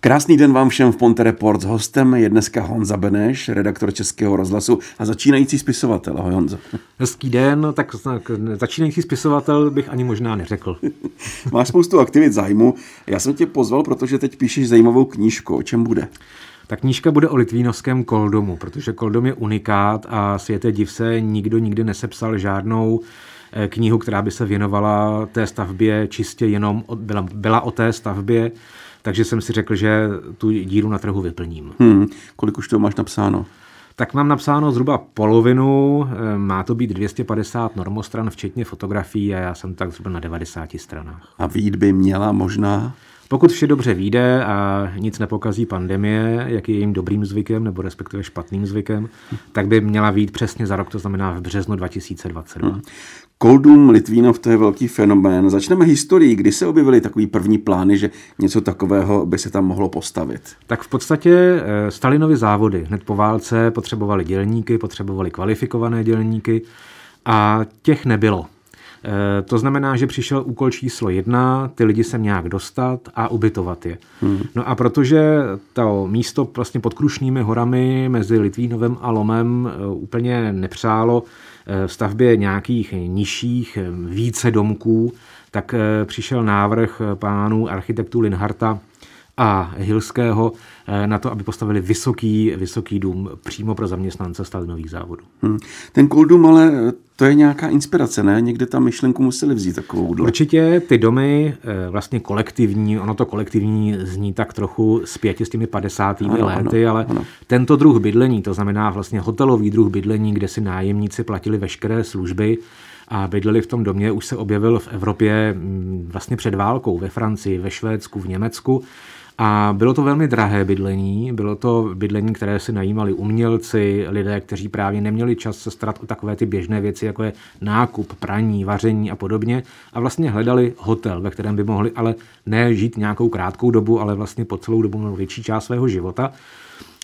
Krásný den vám všem v Ponte Report. S hostem je dneska Honza Beneš, redaktor Českého rozhlasu a začínající spisovatel. Ahoj Honzo. Hezký den, tak začínající spisovatel bych ani možná neřekl. Máš spoustu aktivit zájmu. Já jsem tě pozval, protože teď píšeš zajímavou knížku. O čem bude? Ta knížka bude o litvínovském koldomu, protože koldom je unikát a světe div se nikdo nikdy nesepsal žádnou eh, knihu, která by se věnovala té stavbě čistě jenom, byla, byla o té stavbě takže jsem si řekl, že tu díru na trhu vyplním. Hmm. Kolik už to máš napsáno? Tak mám napsáno zhruba polovinu, eh, má to být 250 normostran, včetně fotografií a já jsem tak zhruba na 90 stranách. A výjít by měla možná? Pokud vše dobře vyjde a nic nepokazí pandemie, jak je jejím dobrým zvykem, nebo respektive špatným zvykem, tak by měla výjít přesně za rok, to znamená v březnu 2022. Hmm. Koldum Litvínov, to je velký fenomén. Začneme historií. Kdy se objevily takový první plány, že něco takového by se tam mohlo postavit? Tak v podstatě eh, Stalinovy závody hned po válce potřebovali dělníky, potřebovali kvalifikované dělníky a těch nebylo. Eh, to znamená, že přišel úkol číslo jedna, ty lidi sem nějak dostat a ubytovat je. Hmm. No a protože to místo vlastně pod Krušnými horami mezi Litvínovem a Lomem eh, úplně nepřálo v eh, stavbě nějakých nižších více domků, tak přišel návrh pánů architektů Linharta a Hilského eh, na to, aby postavili vysoký, vysoký dům přímo pro zaměstnance Stalinových závodů. Hmm. Ten Koldum ale to je nějaká inspirace, ne? Někde tam myšlenku museli vzít takovou. Určitě ty domy eh, vlastně kolektivní, ono to kolektivní zní tak trochu zpětě s těmi 50. Ano, lety, ano, ale ano. tento druh bydlení, to znamená vlastně hotelový druh bydlení, kde si nájemníci platili veškeré služby, a bydleli v tom domě, už se objevil v Evropě mm, vlastně před válkou, ve Francii, ve Švédsku, v Německu. A bylo to velmi drahé bydlení, bylo to bydlení, které si najímali umělci, lidé, kteří právě neměli čas se starat o takové ty běžné věci, jako je nákup, praní, vaření a podobně. A vlastně hledali hotel, ve kterém by mohli ale ne žít nějakou krátkou dobu, ale vlastně po celou dobu nebo větší část svého života.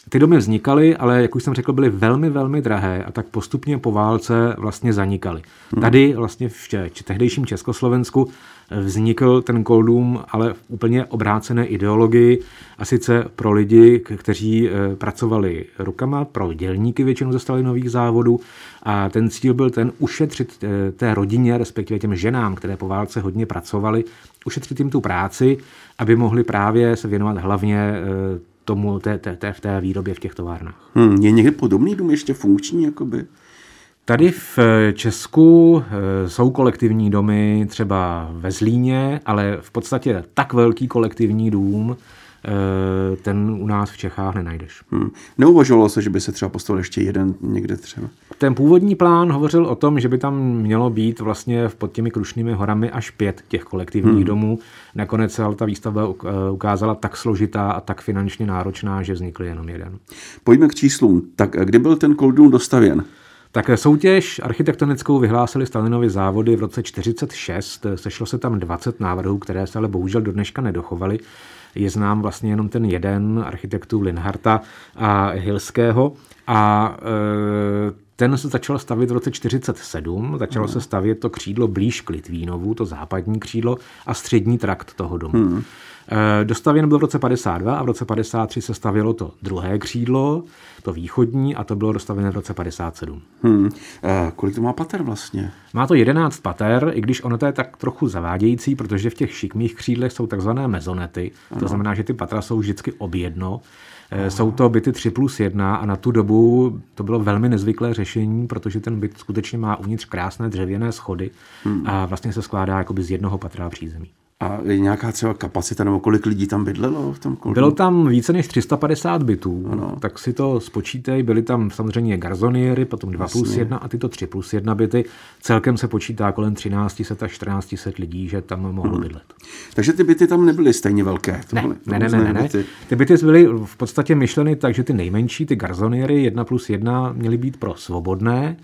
Ty domy vznikaly, ale jak už jsem řekl, byly velmi, velmi drahé a tak postupně po válce vlastně zanikaly. Hmm. Tady vlastně v tehdejším Československu vznikl ten Koldum, ale v úplně obrácené ideologii a sice pro lidi, kteří eh, pracovali rukama, pro dělníky většinou ze Stalinových závodů a ten cíl byl ten ušetřit eh, té rodině, respektive těm ženám, které po válce hodně pracovali, ušetřit jim tu práci, aby mohli právě se věnovat hlavně eh, tomu té, té, té, v té výrobě v těch továrnách. Hmm, je někdy podobný dům ještě funkční? Jakoby? Tady v eh, Česku eh, jsou kolektivní domy třeba ve Zlíně, ale v podstatě tak velký kolektivní dům, ten u nás v Čechách nenajdeš. Hmm. Neuvažovalo se, že by se třeba postavil ještě jeden někde třeba? Ten původní plán hovořil o tom, že by tam mělo být vlastně pod těmi Krušnými horami až pět těch kolektivních hmm. domů. Nakonec se ale ta výstava ukázala tak složitá a tak finančně náročná, že vznikl jenom jeden. Pojďme k číslům. Tak kdy byl ten koldům dostavěn? Tak soutěž architektonickou vyhlásili Stalinovi závody v roce 46. Sešlo se tam 20 návrhů, které se ale bohužel do dneška nedochovaly. Je znám vlastně jenom ten jeden architektů Linharta a Hilského. A e, ten se začal stavit v roce 47, začalo hmm. se stavět to křídlo blíž k Litvínovu, to západní křídlo a střední trakt toho domu. Hmm. Eh, dostavěn byl v roce 52 a v roce 53 se stavělo to druhé křídlo, to východní, a to bylo dostavené v roce 57. Hmm. E, kolik to má pater vlastně? Má to 11 pater, i když ono to je tak trochu zavádějící, protože v těch šikmých křídlech jsou takzvané mezonety, ano. to znamená, že ty patra jsou vždycky objedno. Aha. Jsou to byty 3 plus 1 a na tu dobu to bylo velmi nezvyklé řešení, protože ten byt skutečně má uvnitř krásné dřevěné schody hmm. a vlastně se skládá jakoby z jednoho patra přízemí. A je nějaká třeba kapacita, nebo kolik lidí tam bydlelo v tom koldu? Bylo tam více než 350 bytů, ano. tak si to spočítej. Byly tam samozřejmě garzoniery, potom 2 Jasně. plus 1 a tyto 3 plus 1 byty. Celkem se počítá kolem 1300 až 1400 lidí, že tam mohlo hmm. bydlet. Takže ty byty tam nebyly stejně velké? Ne, ne, ne, ne, ne, ne. Ty byty byly v podstatě myšleny tak, že ty nejmenší, ty garzoniery 1 plus 1 měly být pro svobodné,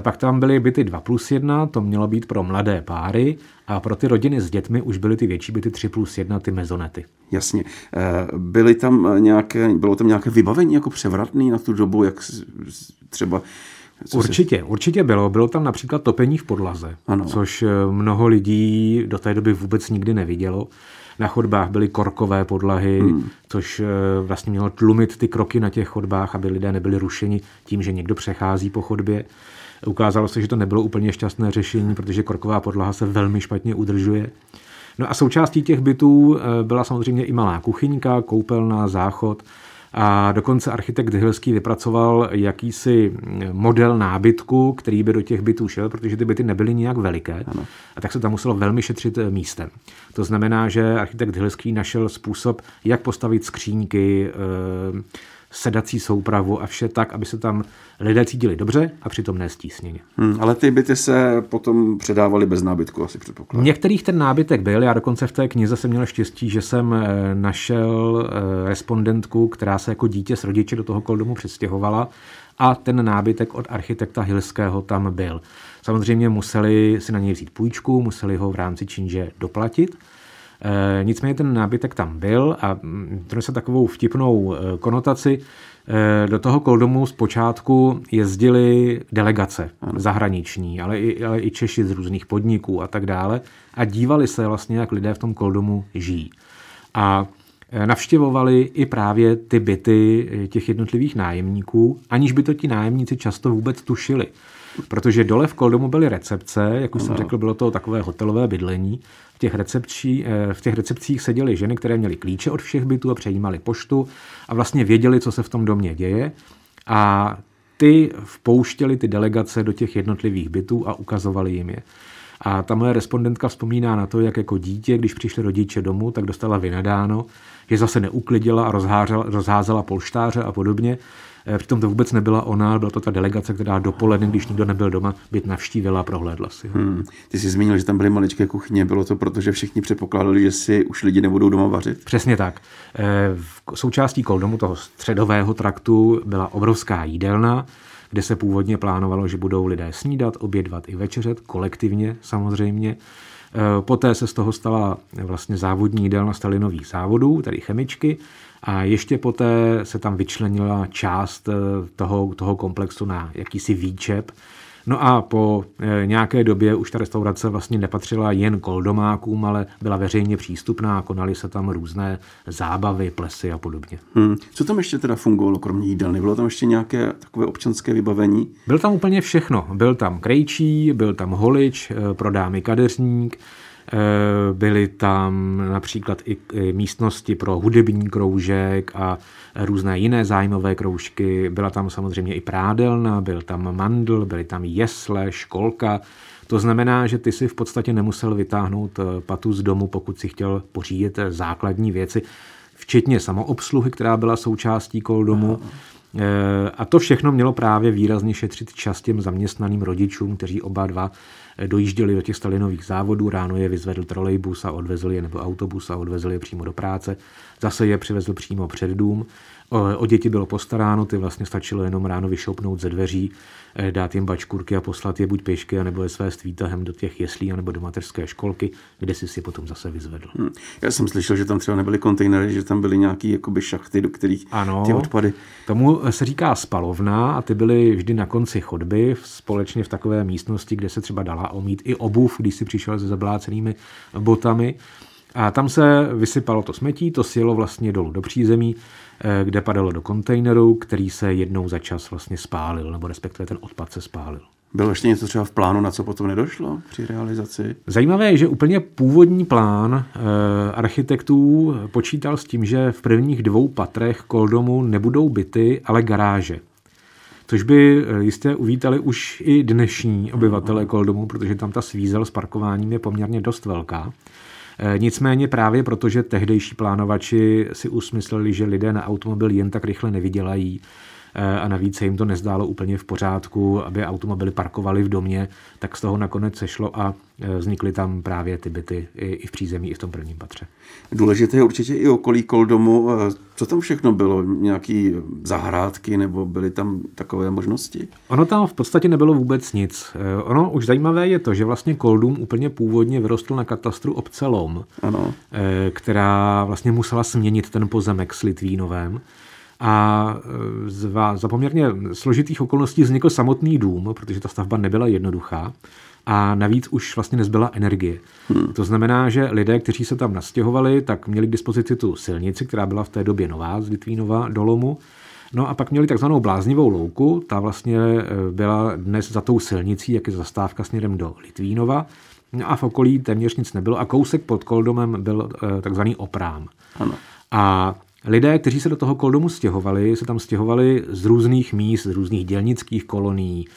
pak tam byly byty 2 plus 1, to mělo být pro mladé páry a pro ty rodiny s dětmi už byly ty větší byty 3 plus 1, ty mezonety. Jasně. Eh, byly tam nějaké, bylo tam nějaké vybavení jako převratný na tu dobu, jak třeba co určitě, si... určitě bylo. Bylo tam například topení v podlaze, ano. což eh, mnoho lidí do té doby vůbec nikdy nevidělo. Na chodbách byly korkové podlahy, hmm. což eh, vlastně mělo tlumit ty kroky na těch chodbách, aby lidé nebyli rušeni tím, že někdo přechází po chodbě. Ukázalo se, že to nebylo úplně šťastné řešení, protože korková podlaha se velmi špatně udržuje. No a součástí těch bytů eh, byla samozřejmě i malá kuchyňka, koupelna, záchod, a dokonce architekt Hylský vypracoval jakýsi model nábytku, který by do těch bytů šel, protože ty byty nebyly nijak veliké. Ano. A tak se tam muselo velmi šetřit eh, místem. To znamená, že architekt Hylský našel způsob, jak postavit skříňky, eh, sedací soupravu a vše tak, aby se tam lidé cítili dobře a přitom nestísněně. Hmm, ale ty byty se potom předávaly bez nábytku, asi předpokládám. Některých ten nábytek byl, já dokonce v té knize jsem měl štěstí, že jsem eh, našel eh, respondentku, která se jako dítě s rodiči do toho koldomu přestěhovala a ten nábytek od architekta Hilského tam byl. Samozřejmě museli si na něj vzít půjčku, museli ho v rámci činže doplatit, nicméně ten nábytek tam byl a mm, to se takovou vtipnou e, konotaci. E, do toho koldomu zpočátku jezdili delegace ano. zahraniční, ale i, ale i Češi z různých podniků a tak dále a dívali se vlastně, jak lidé v tom koldomu žijí. A navštěvovali i právě ty byty těch jednotlivých nájemníků, aniž by to ti nájemníci často vůbec tušili. Protože dole v Koldomu byly recepce, jak už jsem řekl, bylo to takové hotelové bydlení těch, recepčí, eh, v těch recepcích seděly ženy, které měly klíče od všech bytů a přejímaly poštu a vlastně věděli, co se v tom domě děje. A ty vpouštěli ty delegace do těch jednotlivých bytů a ukazovali jim je. A ta moje respondentka vzpomíná na to, jak jako dítě, když přišli rodiče domů, tak dostala vynadáno, že zase neuklidila a rozházela polštáře a podobně. Eh, přitom to vůbec nebyla ona, byla to ta delegace, která dopoledne, když nikdo nebyl doma, byt navštívila a prohlédla si ho. Hmm. Ty jsi zmínil, že tam byly maličké kuchyně. Bylo to proto, že všichni předpokládali, že si už lidi nebudou doma vařit? Přesně tak. Eh, v součástí koldomu toho středového traktu byla obrovská jídelna, kde se původně plánovalo, že budou lidé snídat, obědvat i večeřet, kolektivně samozřejmě. Eh, poté se z toho stala vlastně závodní jídelna Stalinových závodů, tedy chemičky, a ještě poté se tam vyčlenila část eh, toho, toho komplexu na jakýsi výčep. No a po eh, nějaké době už ta restaurace vlastně nepatřila jen koldomákům, ale byla veřejně přístupná, konaly se tam různé zábavy, plesy a podobně. Hmm. Co tam ještě teda fungovalo, kromě jídelny? Bylo tam ještě nějaké takové občanské vybavení? Byl tam úplně všechno. Byl tam krejčí, byl tam holič, eh, pro dámy kadeřník, byly tam například i místnosti pro hudební kroužek a různé jiné zájmové kroužky. Byla tam samozřejmě i prádelna, byl tam mandl, byly tam jesle, školka. To znamená, že ty si v podstatě nemusel vytáhnout eh, patu z domu, pokud si chtěl pořídit eh, základní věci, včetně samoobsluhy, která byla součástí koldomu. A to všechno mělo právě výrazně šetřit čas těm zaměstnaným rodičům, kteří oba dva dojížděli do těch Stalinových závodů, ráno je vyzvedl trolejbus a odvezl je, nebo autobus a odvezl je přímo do práce, zase je přivezl přímo před dům, O děti bylo postaráno, ty vlastně stačilo jenom ráno vyšoupnout ze dveří, eh, dát jim bačkurky a poslat je buď pěšky, nebo je své s výtahem do těch jeslí, nebo do mateřské školky, kde si si potom zase vyzvedl. Hmm. Já jsem slyšel, že tam třeba nebyly kontejnery, že tam byly nějaké jakoby šachty, do kterých ano, ty odpady. Tomu se říká spalovna a ty byly vždy na konci chodby, společně v takové místnosti, kde se třeba dala omít i obuv, když si přišel se zablácenými botami. A tam se vysypalo to smetí, to sjelo vlastně dolů do přízemí, eh, kde padalo do kontejneru, který se jednou za čas vlastně spálil, nebo respektive ten odpad se spálil. Bylo ještě něco třeba v plánu, na co potom nedošlo při realizaci? Zajímavé je, že úplně původní plán e, architektů počítal s tím, že v prvních dvou patrech Koldomu nebudou byty, ale garáže. Což by eh, jistě uvítali už i dnešní obyvatele Koldomu, protože tam ta svízel s parkováním je poměrně dost velká. Eh, nicméně právě protože tehdejší plánovači si usmysleli, že lidé na automobil jen tak rychle nevydělají, a navíc se jim to nezdálo úplně v pořádku, aby automobily parkovaly v domě, tak z toho nakonec sešlo a eh, vznikly tam právě ty byty i v přízemí, i v tom prvním patře. Důležité je určitě i okolí Koldomu. Eh, co tam všechno bylo? Nějaký zahrádky nebo byly tam takové možnosti? Ono tam v podstatě nebylo vůbec nic. Ono už zajímavé je to, že vlastně Koldum úplně původně vyrostl na katastru obce Lom, ano. která vlastně musela směnit ten pozemek s Litvínovem A za, za poměrně složitých okolností vznikl samotný dům, protože ta stavba nebyla jednoduchá a navíc už vlastně nezbyla energie. Hmm. To znamená, že lidé, kteří se tam nastěhovali, tak měli k dispozici tu silnici, která byla v té době nová z Litvínova do Lomu, No a pak měli takzvanou bláznivou louku, ta vlastně e, byla dnes za tou silnicí, jak je zastávka směrem do Litvínova. No a v okolí téměř nic nebylo a kousek pod Koldomem byl e, takzvaný oprám. Ano. A lidé, kteří se do toho Koldomu stěhovali, se tam stěhovali z různých míst, z různých dělnických kolonií,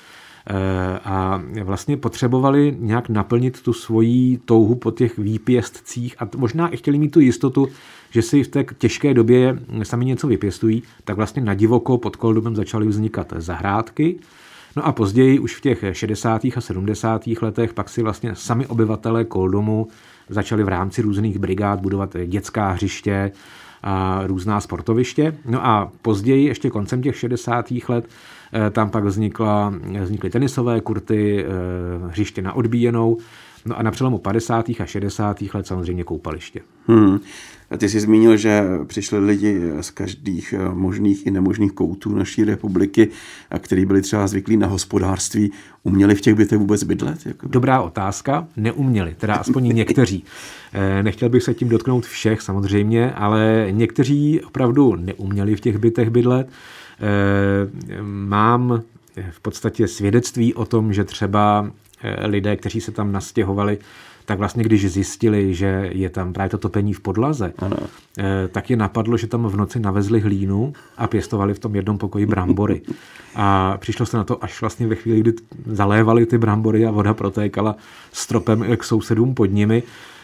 e, a vlastně potřebovali nějak naplnit tu svoji touhu po těch výpěstcích a možná i chtěli mít tu jistotu, že si v té těžké době sami něco vypěstují, tak vlastně na divoko pod Koldumem začaly vznikat zahrádky. No a později, už v těch 60. a 70. letech, pak si vlastně sami obyvatelé Koldomu začali v rámci různých brigád budovat dětská hřiště, různá sportoviště. No a později, ještě koncem těch 60. let, eh, tam pak vznikla, vznikly tenisové kurty, eh, hřiště na odbíjenou, no a na přelomu 50. a 60. let samozřejmě koupaliště. Hmm. Ty jsi zmínil, že přišli lidi z každých eh, možných i nemožných koutů naší republiky, kteří byli třeba zvyklí na hospodářství. Uměli v těch bytech vůbec bydlet? Jakoby? Dobrá otázka. Neuměli, teda aspoň někteří. Eh, nechtěl bych se tím dotknout všech samozřejmě, ale někteří opravdu neuměli v těch bytech bydlet. Eh, mám v podstatě svědectví o tom, že třeba lidé, kteří se tam nastěhovali, tak vlastně když zjistili, že je tam právě to topení v podlaze, ano. Eh, tak je napadlo, že tam v noci navezli hlínu a pěstovali v tom jednom pokoji brambory. A přišlo se na to až vlastně ve chvíli, kdy zalévali ty brambory a voda protékala stropem k sousedům pod nimi, eh,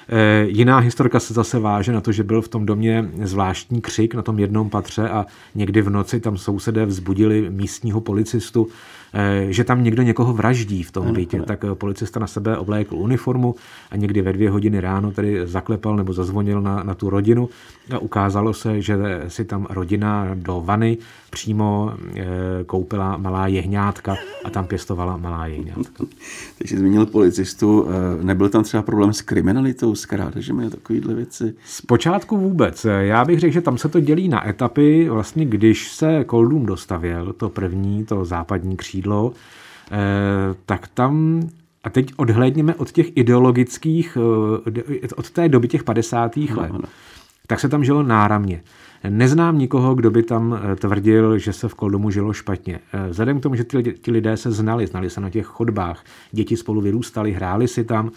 Jiná historka se zase váže na to, že byl v tom domě zvláštní křik na tom jednom patře a někdy v noci tam sousedé vzbudili místního policistu, Eh, že tam někdo někoho vraždí v tom bytě, tak eh, policista na sebe oblékl uniformu a někdy ve dvě hodiny ráno tedy zaklepal nebo zazvonil na, na tu rodinu a ukázalo se, že si tam rodina do vany přímo eh, koupila malá jehňátka a tam pěstovala malá jehňátka. Takže zmínil policistu, nebyl tam třeba problém s kriminalitou, s krádežemi a takovýhle věci? Zpočátku vůbec. Já bych řekl, že tam se to dělí na etapy. Vlastně když se Koldům dostavěl, to první, to západní křídlo, eh, tak tam a teď odhlédněme od těch ideologických, eh, od té doby těch 50. let, no, no. tak se tam žilo náramně. Neznám nikoho, kdo by tam eh, tvrdil, že se v Koldomu žilo špatně. Vzhledem k tomu, že ti lidé se znali, znali se na těch chodbách, děti spolu vyrůstali, hráli si tam,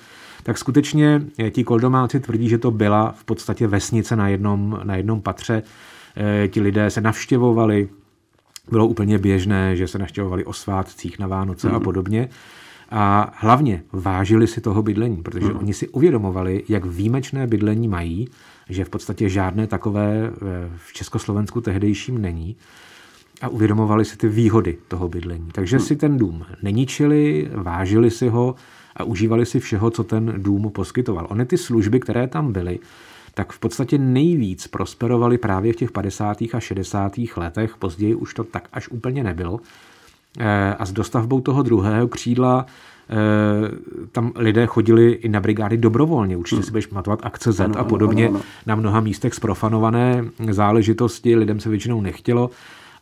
tak skutečně ti koldomáci tvrdí, že to byla v podstatě vesnice na jednom, na jednom patře. Ti lidé se navštěvovali, bylo úplně běžné, že se naštěvovali o svátcích na Vánoce mm. a mhm. podobně. A hlavně vážili si toho bydlení, protože mm. oni si uvědomovali, jak výjimečné bydlení mají, že v podstatě žádné takové v Československu tehdejším není a uvědomovali si ty výhody toho bydlení. Takže mm. si ten dům neničili, vážili si ho a užívali si všeho, co ten dům poskytoval. Ony ty služby, které tam byly, tak v podstatě nejvíc prosperovali právě v těch 50. a 60. letech, později už to tak až úplně nebylo. Eh, a s dostavbou toho druhého křídla eh, tam lidé chodili i na brigády dobrovolně. Určitě si budeš pamatovat akce Z ano, a podobně. Ano, ano. Na mnoha místech zprofanované záležitosti lidem se většinou nechtělo.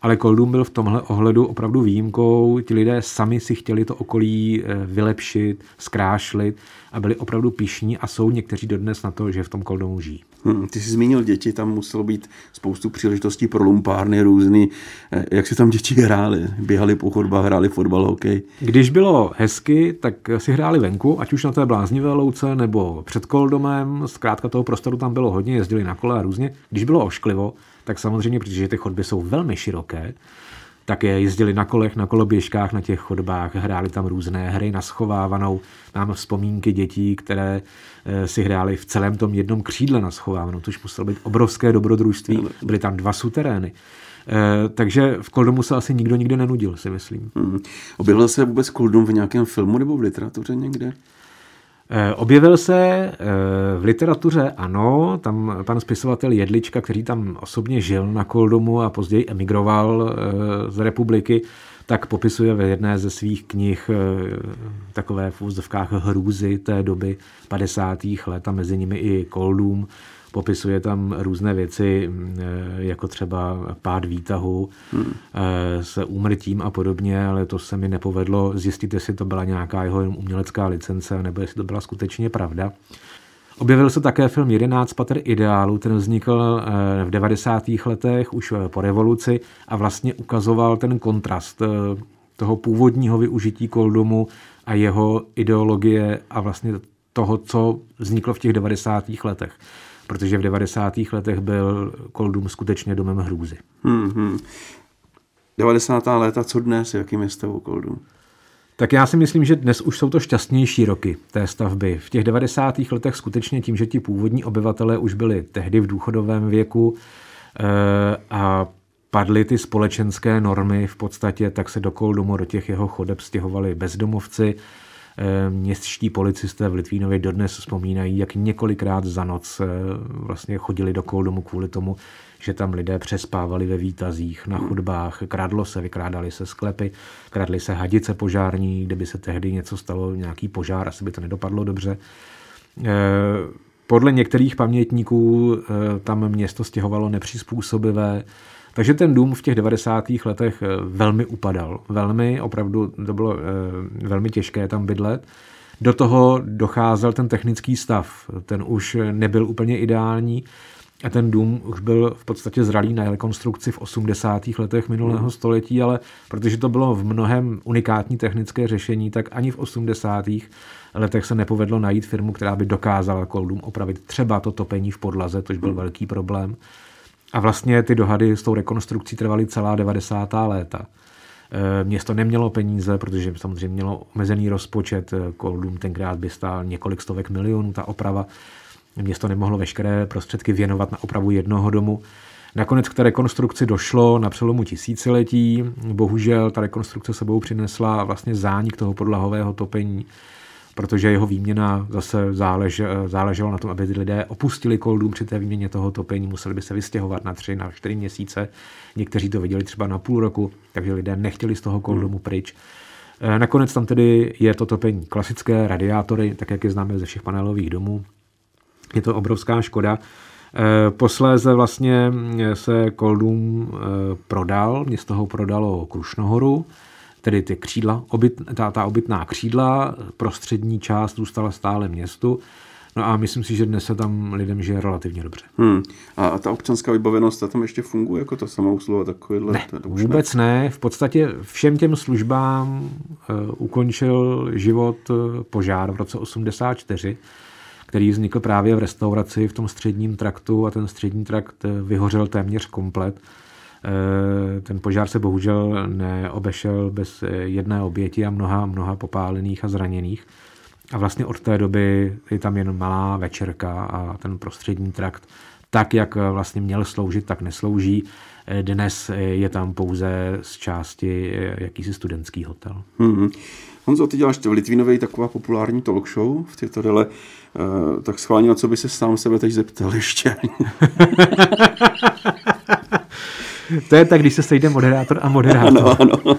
Ale Koldum byl v tomhle ohledu opravdu výjimkou. Ti lidé sami si chtěli to okolí eh, vylepšit, zkrášlit a byli opravdu pišní a jsou někteří dodnes na to, že v tom Koldomu žijí. Hmm, ty jsi zmínil děti, tam muselo být spoustu příležitostí pro lumpárny různý. Eh, jak si tam děti hráli? Běhali po chodbách, hráli fotbal, hokej? Když bylo hezky, tak si hráli venku, ať už na té bláznivé louce nebo před Koldomem. Zkrátka toho prostoru tam bylo hodně, jezdili na kole a různě. Když bylo ošklivo, tak samozřejmě, protože ty chodby jsou velmi široké, tak je jezdili na kolech, na koloběžkách na těch chodbách, hráli tam různé hry na schovávanou. Mám vzpomínky dětí, které eh, si hráli v celém tom jednom křídle na schovávanou, což muselo být obrovské dobrodružství. Byly tam dva suterény. Eh, takže v Koldomu se asi nikdo nikde nenudil, si myslím. Hmm. Objevil se vůbec Koldum v nějakém filmu nebo v literatuře někde? Eh, objevil se eh, v literatuře, ano, tam pan spisovatel Jedlička, který tam osobně žil na Koldomu a později emigroval eh, z republiky, tak popisuje ve jedné ze svých knih takové v úzdovkách hrůzy té doby 50. let a mezi nimi i Koldům Popisuje tam různé věci, mm, e, jako třeba pád výtahu hmm. E, s úmrtím a podobně, ale to se mi nepovedlo zjistit, jestli to byla nějaká jeho umělecká licence, nebo jestli to byla skutečně pravda. Objevil se také film 11 pater ideálu, ten vznikl e, v 90. letech, už po revoluci a vlastně ukazoval ten kontrast toho původního využití koldomu a jeho ideologie a vlastně toho, co vzniklo v těch 90. letech protože v 90. letech byl Koldum skutečně domem hrůzy. Hmm, hmm. 90. léta, co dnes, jakým je stavu Koldum? Tak já si myslím, že dnes už jsou to šťastnější roky té stavby. V těch 90. letech skutečně tím, že ti původní obyvatelé už byli tehdy v důchodovém věku e, a padly ty společenské normy v podstatě, tak se do Koldumu, do těch jeho chodeb stěhovali bezdomovci, Eh, městští policisté v Litvínově dodnes vzpomínají, jak několikrát za noc eh, vlastně chodili do Koldomu kvůli tomu, že tam lidé přespávali ve výtazích, na chodbách, kradlo se, vykrádali se sklepy, kradly se hadice požární, kdyby se tehdy něco stalo, nějaký požár, asi by to nedopadlo dobře. Eh, podle některých pamětníků tam město stěhovalo nepřizpůsobivé, takže ten dům v těch 90. letech eh, velmi upadal. Velmi, opravdu to bylo eh, velmi těžké tam bydlet. Do toho docházel ten technický stav. Ten už nebyl úplně ideální a ten dům už byl v podstatě zralý na rekonstrukci v 80. letech minulého hmm. století, ale protože to bylo v mnohem unikátní technické řešení, tak ani v 80. letech se nepovedlo najít firmu, která by dokázala Koldům opravit třeba to topení v podlaze, což byl hmm. velký problém. A vlastně ty dohady s tou rekonstrukcí trvaly celá 90. léta. E, město nemělo peníze, protože samozřejmě mělo omezený rozpočet. Koldum tenkrát by stál několik stovek milionů ta oprava. Město nemohlo veškeré prostředky věnovat na opravu jednoho domu. Nakonec k té rekonstrukci došlo na přelomu tisíciletí. Bohužel ta rekonstrukce sebou přinesla vlastně zánik toho podlahového topení protože jeho výměna zase zálež, záleželo na tom, aby lidé opustili Koldům při té výměně toho topení, museli by se vystěhovat na tři, na čtyři měsíce. Někteří to viděli třeba na půl roku, takže lidé nechtěli z toho Koldumu hmm. pryč. E, nakonec tam tedy je to topení klasické, radiátory, tak jak je známe ze všech panelových domů. Je to obrovská škoda. E, posléze vlastně se Koldum e, prodal, město ho prodalo Krušnohoru, tedy ty křídla, obyt, ta, ta obytná křídla, prostřední část zůstala stále městu. No a myslím si, že dnes se tam lidem žije relativně dobře. Hmm. A, a ta občanská vybavenost, ta tam ještě funguje jako to samousluha takovýhle? Ne, to, to vůbec ne. ne. V podstatě všem těm službám uh, ukončil život uh, požár v roce 84, který vznikl právě v restauraci v tom středním traktu a ten střední trakt uh, vyhořel téměř komplet. Eh, ten požár se bohužel neobešel bez jedné oběti a mnoha, mnoha popálených a zraněných. A vlastně od té doby je tam jen malá večerka a ten prostřední trakt tak, jak vlastně měl sloužit, tak neslouží. Eh, dnes je tam pouze z části jakýsi studentský hotel. Mm-hmm. Honzo, ty děláš v Litvínově taková populární talk show v této dele, uh, tak schválně, na co by se sám sebe teď zeptal ještě. To je tak, když se sejde moderátor a moderátor. Ano, ano.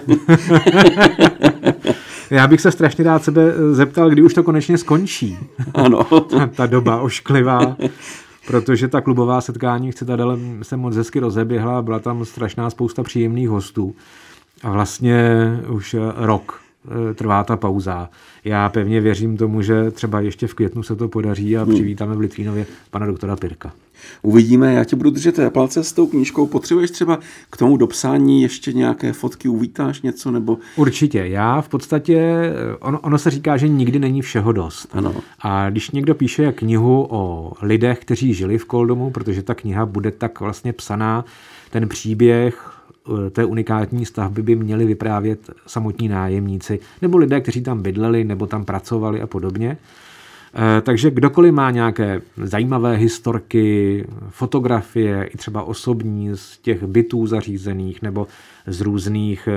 Já bych se strašně rád sebe zeptal, kdy už to konečně skončí. Ano. ta, ta doba ošklivá, protože ta klubová setkání v Citadele se moc hezky rozeběhla, byla tam strašná spousta příjemných hostů. A vlastně už rok e, trvá ta pauza. Já pevně věřím tomu, že třeba ještě v květnu se to podaří a hmm. přivítáme v Litvínově pana doktora Pirka. Uvidíme, já tě budu držet palce s tou knížkou. Potřebuješ třeba k tomu dopsání ještě nějaké fotky, uvítáš něco? nebo? Určitě. Já v podstatě, ono, ono se říká, že nikdy není všeho dost. Ano. A když někdo píše knihu o lidech, kteří žili v Koldomu, protože ta kniha bude tak vlastně psaná, ten příběh eh, té unikátní stavby by měli vyprávět samotní nájemníci, nebo lidé, kteří tam bydleli, nebo tam pracovali a podobně. Eh, takže kdokoliv má nějaké zajímavé historky, fotografie, i třeba osobní z těch bytů zařízených nebo z různých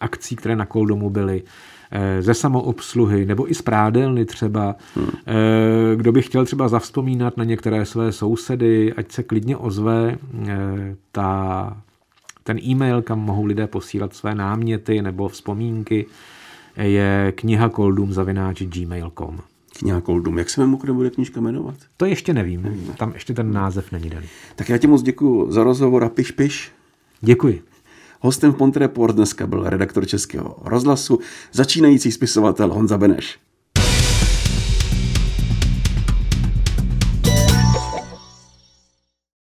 akcí, které na Koldomu byly, eh, ze samoobsluhy nebo i z prádelny třeba. Hmm. Eh, kdo by chtěl třeba zavzpomínat na některé své sousedy, ať se klidně ozve. Ta ten e-mail, kam mohou lidé posílat své náměty nebo vzpomínky, je kniha koldum zavináč gmail.com. Kniha Koldum. Jak se mimochodem bude knižka jmenovat? To ještě nevím. Nevíme. Tam ještě ten název není daný. Tak já ti moc děkuji za rozhovor a piš piš. Děkuji. Hostem v Pontreport dneska byl redaktor Českého rozhlasu, začínající spisovatel Honza Beneš.